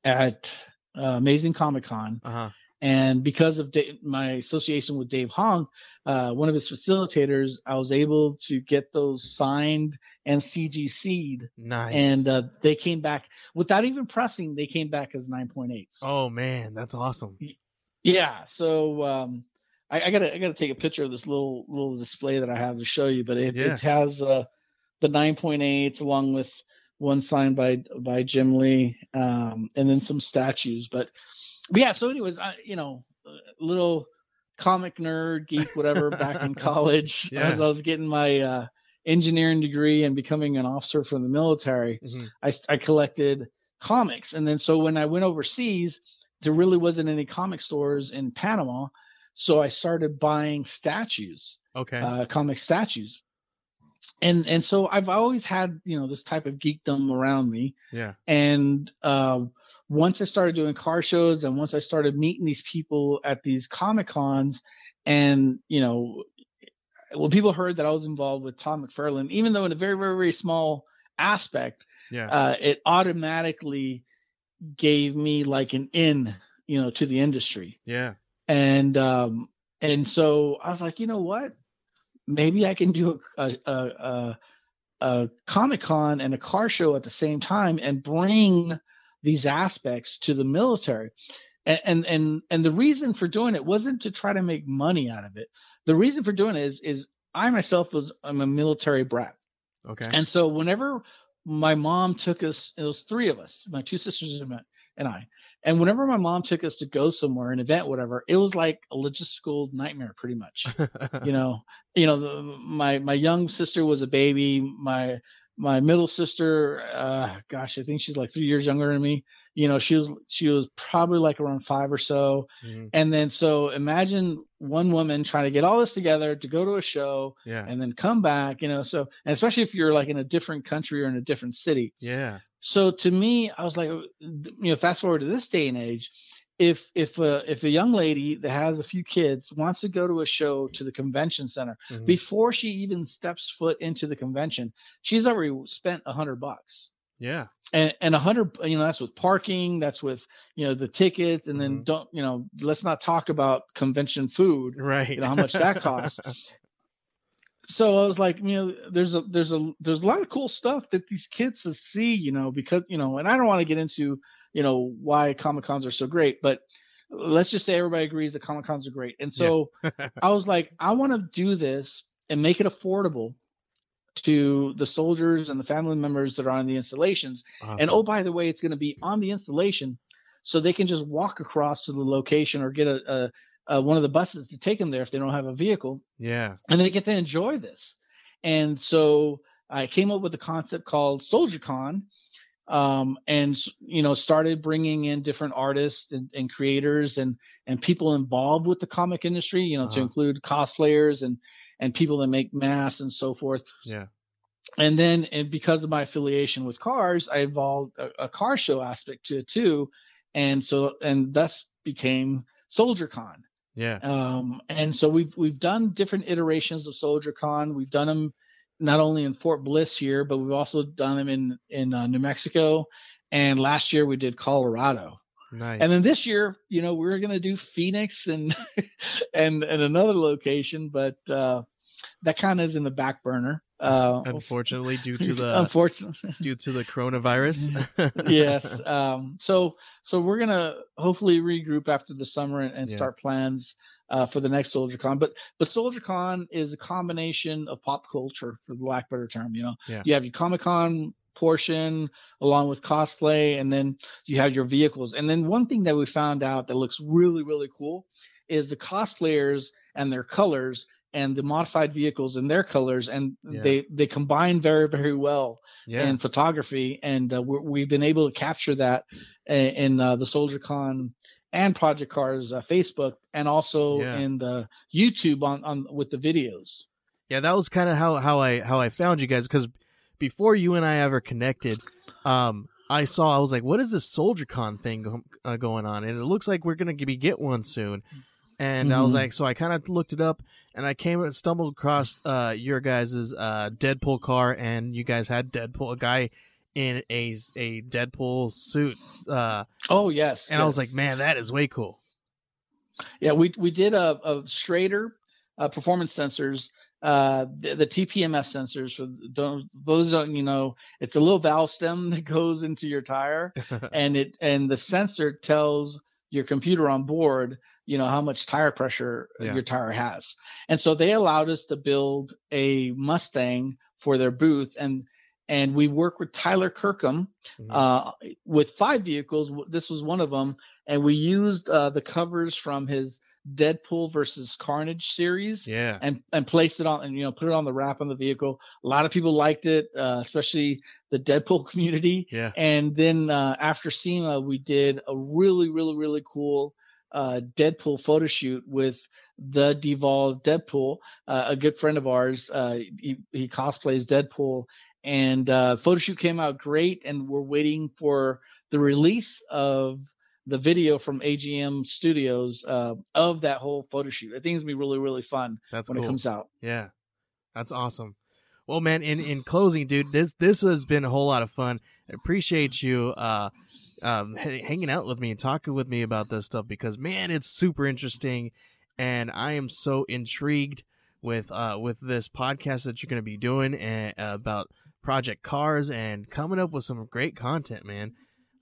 at uh, Amazing Comic Con. Uh huh. And because of my association with Dave Hong, uh, one of his facilitators, I was able to get those signed and CGC'd. Nice. And uh, they came back without even pressing. They came back as 9.8. oh man, that's awesome. Yeah. So um, I, I gotta I gotta take a picture of this little little display that I have to show you. But it, Yeah. it has uh, the 9.8s along with one signed by by Jim Lee, um, and then some statues. But, but yeah. So, anyways, I you know, little comic nerd geek whatever back in college Yeah. as I was getting my uh, engineering degree and becoming an officer for the military. Mhm. I, I collected comics. And then so when I went overseas, there really wasn't any comic stores in Panama. So I started buying statues, Okay. uh, comic statues. And and so I've always had, you know, this type of geekdom around me. yeah. And uh, once I started doing car shows and once I started meeting these people at these Comic Cons, and, you know, when people heard that I was involved with Todd McFarlane, even though in a very, very, very small aspect, Yeah. uh, it automatically gave me like an in, you know, to the industry. yeah. And um, and so I was like, you know what? Maybe I can do a a, a, a Comic Con and a car show at the same time and bring these aspects to the military. And, and and and the reason for doing it wasn't to try to make money out of it. The reason for doing it is is I myself was I'm a military brat. Okay. And so whenever my mom took us, it was three of us, my two sisters and my- and I. And whenever my mom took us to go somewhere, an event, whatever, it was like a logistical nightmare, pretty much. you know, you know, the, my my young sister was a baby. My my middle sister, uh, gosh, I think she's like three years younger than me. You know, she was she was probably like around five or so. Mhm. And then so imagine one woman trying to get all this together to go to a show Yeah. and then come back, you know. So, and especially if you're like in a different country or in a different city. Yeah. So to me, I was like, you know, fast forward to this day and age, if if a if a young lady that has a few kids wants to go to a show to the convention center Mhm. before she even steps foot into the convention, she's already spent a hundred bucks. Yeah. And and a hundred, you know, that's with parking, that's with you know the tickets, and then Mhm. don't you know, let's not talk about convention food Right. you know how much that costs. so I was like, you know, there's a there's a there's a lot of cool stuff that these kids see, you know, because you know, and I don't want to get into, you know, why Comic Cons are so great, but let's just say everybody agrees that Comic Cons are great. And so I was like, I want to do this and make it affordable to the soldiers and the family members that are on the installations. And oh, by the way, it's going to be on the installation, so they can just walk across to the location or get a, a, a one of the buses to take them there if they don't have a vehicle, yeah. and they get to enjoy this. And so I came up with a concept called Soldier Con, um, and you know started bringing in different artists and, and, creators and and people involved with the comic industry you know uh-huh. to include cosplayers and and people that make masks and so forth yeah and then and because of my affiliation with cars i involved a, a car show aspect to it too and so and thus became soldier con yeah um and so we've we've done different iterations of soldier con we've done them not only in Fort Bliss here, but we've also done them in in uh, New Mexico, and last year we did Colorado. Nice. And then this year, you know, we're gonna do Phoenix and and and another location, but uh, that kind of is in the back burner. Uh, unfortunately, due to the unfortunately due to the coronavirus. yes. Um, so so we're gonna hopefully regroup after the summer and, and yeah. start plans uh, for the next Soldier Con. But but Soldier Con is a combination of pop culture, for the lack of a better term. You know, yeah. you have your Comic Con portion along with cosplay, and then you have your vehicles. And then one thing that we found out that looks really really cool is the cosplayers and their colors and the modified vehicles and their colors and yeah. they they combine very very well yeah. in photography and uh, we have been able to capture that in, in uh, the soldier con and Projekt Cars uh, Facebook and also yeah. in the YouTube on, on with the videos. Yeah, that was kind of how how I how I found you guys because before you and I ever connected, um, I saw I was like, what is this Soldier Con thing go, uh, going on? And it looks like we're gonna be get one soon. And mm-hmm. I was mm-hmm. like, so I kind of looked it up, and I came and stumbled across uh, your guys's uh, Deadpool car, and you guys had Deadpool, a guy in a a Deadpool suit. Uh, oh yes, and yes. I was like, man, that is way cool. Yeah, we we did a, a Schrader uh, performance sensors. Uh, the, the, TPMS sensors for don't, those don't you know it's a little valve stem that goes into your tire, and it and the sensor tells your computer on board you know how much tire pressure yeah. your tire has and so they allowed us to build a mustang for their booth and and we work with Tyler Kirkham mm-hmm. uh, with five vehicles. This was one of them, and we used uh, the covers from his Deadpool versus Carnage series, yeah, and and placed it on and you know put it on the wrap on the vehicle. A lot of people liked it, uh, especially the Deadpool community. Yeah, and then uh, after SEMA, we did a really really really cool. Uh, Deadpool photo shoot with the devolved Deadpool, uh, a good friend of ours. Uh, he, he cosplays Deadpool, and uh, photo shoot came out great and we're waiting for the release of the video from agm studios uh, of that whole photo shoot i think it's gonna be really really fun that's when cool. it comes out yeah that's awesome well man in in closing dude this this has been a whole lot of fun i appreciate you uh um, hanging out with me and talking with me about this stuff because man it's super interesting and i am so intrigued with uh with this podcast that you're going to be doing and uh, about Projekt Cars and coming up with some great content, man.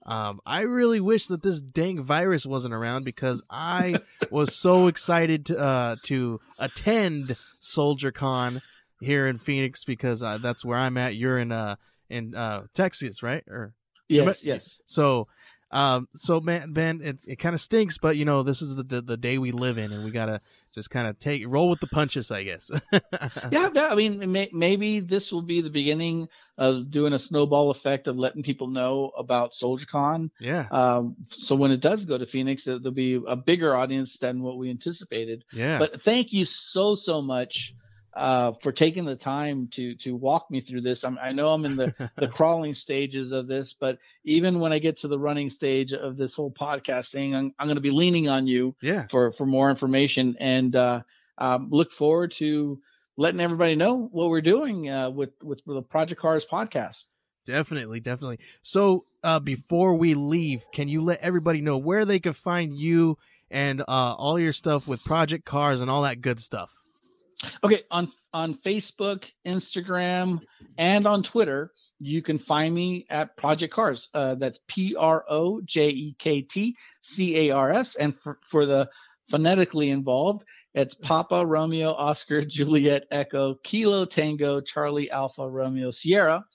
Um, I really wish that this dang virus wasn't around because I was so excited to uh, to attend Soldier Con here in Phoenix because uh, that's where I'm at. You're in uh in uh Texas, right? Or yes, yes. So, um, so man, man, it it kind of stinks, but you know this is the, the the day we live in, and we gotta just kind of take roll with the punches, I guess. yeah, yeah, I mean, may, maybe this will be the beginning of doing a snowball effect of letting people know about SoldierCon. Yeah. Um, so when it does go to Phoenix, there'll be a bigger audience than what we anticipated. Yeah. But thank you so so much uh, for taking the time to to walk me through this. I'm, i know I'm in the the crawling stages of this, but even when I get to the running stage of this whole podcasting, I'm, I'm going to be leaning on you yeah. for for more information and uh, um, look forward to letting everybody know what we're doing uh, with with the Projekt Cars podcast. Definitely, definitely. So uh, before we leave, can you let everybody know where they can find you and uh, all your stuff with Projekt Cars and all that good stuff? Okay, on on Facebook, Instagram, and on Twitter, you can find me at Projekt Cars. Uh, that's P R O J E K T C A R S. And for, for the phonetically involved, it's Papa Romeo Oscar Juliet Echo Kilo Tango Charlie Alpha Romeo Sierra.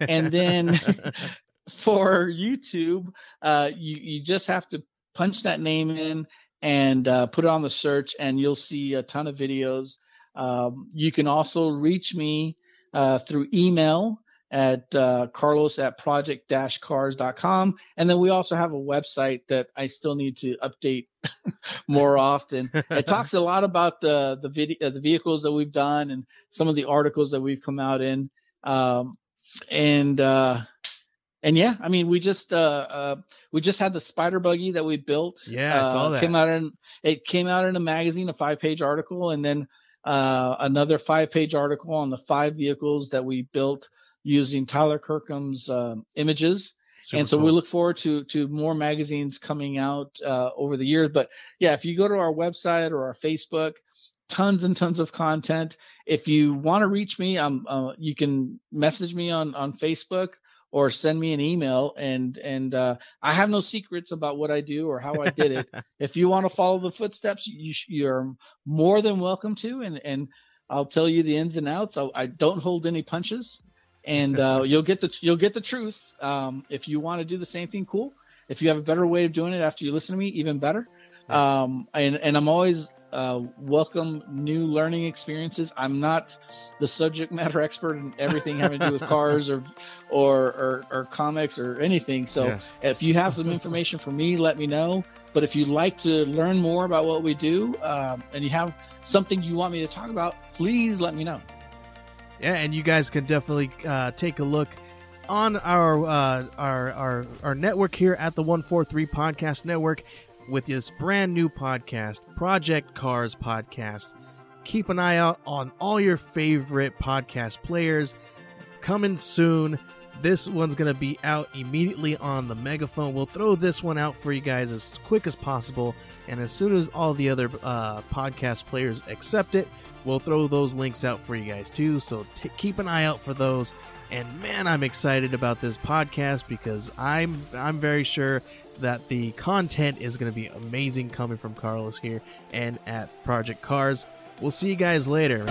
and then for YouTube, uh, you you just have to punch that name in and uh, put it on the search, and you'll see a ton of videos um, you can also reach me uh, through email at uh, Carlos at project-cars.com. And then we also have a website that I still need to update more often. it talks a lot about the the video, the vehicles that we've done and some of the articles that we've come out in. Um, and uh, and yeah, I mean, we just uh, uh, we just had the spider buggy that we built. Yeah, I saw uh, that. Came out in it came out in a magazine, a five page article, and then uh, another five page article on the five vehicles that we built using Tyler Kirkham's um, images. Super and so cool. we look forward to to more magazines coming out uh, over the years. But yeah, if you go to our website or our Facebook, tons and tons of content. If you want to reach me, um, uh, you can message me on on Facebook or send me an email. And and uh, I have no secrets about what I do or how I did it. if you want to follow the footsteps, you, you're more than welcome to. And and I'll tell you the ins and outs. I, I don't hold any punches and uh, you'll get the you'll get the truth. Um, if you want to do the same thing, cool. If you have a better way of doing it after you listen to me, even better. Um, and and I'm always uh, welcome new learning experiences. I'm not the subject matter expert in everything having to do with cars or or or, or comics or anything. So Yeah. if you have some information for me, let me know. But if you'd like to learn more about what we do um, and you have something you want me to talk about, please let me know. Yeah, and you guys can definitely uh, take a look on our, uh, our our our network here at the One Four Three Podcast Network with this brand new podcast, Projekt Cars Podcast. Keep an eye out on all your favorite podcast players. Coming soon. This one's gonna be out immediately on the megaphone. We'll throw this one out for you guys as quick as possible, and as soon as all the other uh, podcast players accept it, we'll throw those links out for you guys too. So t- keep an eye out for those. And man, I'm excited about this podcast because I'm I'm very sure that the content is going to be amazing coming from Carlos here and at Projekt Cars. We'll see you guys later.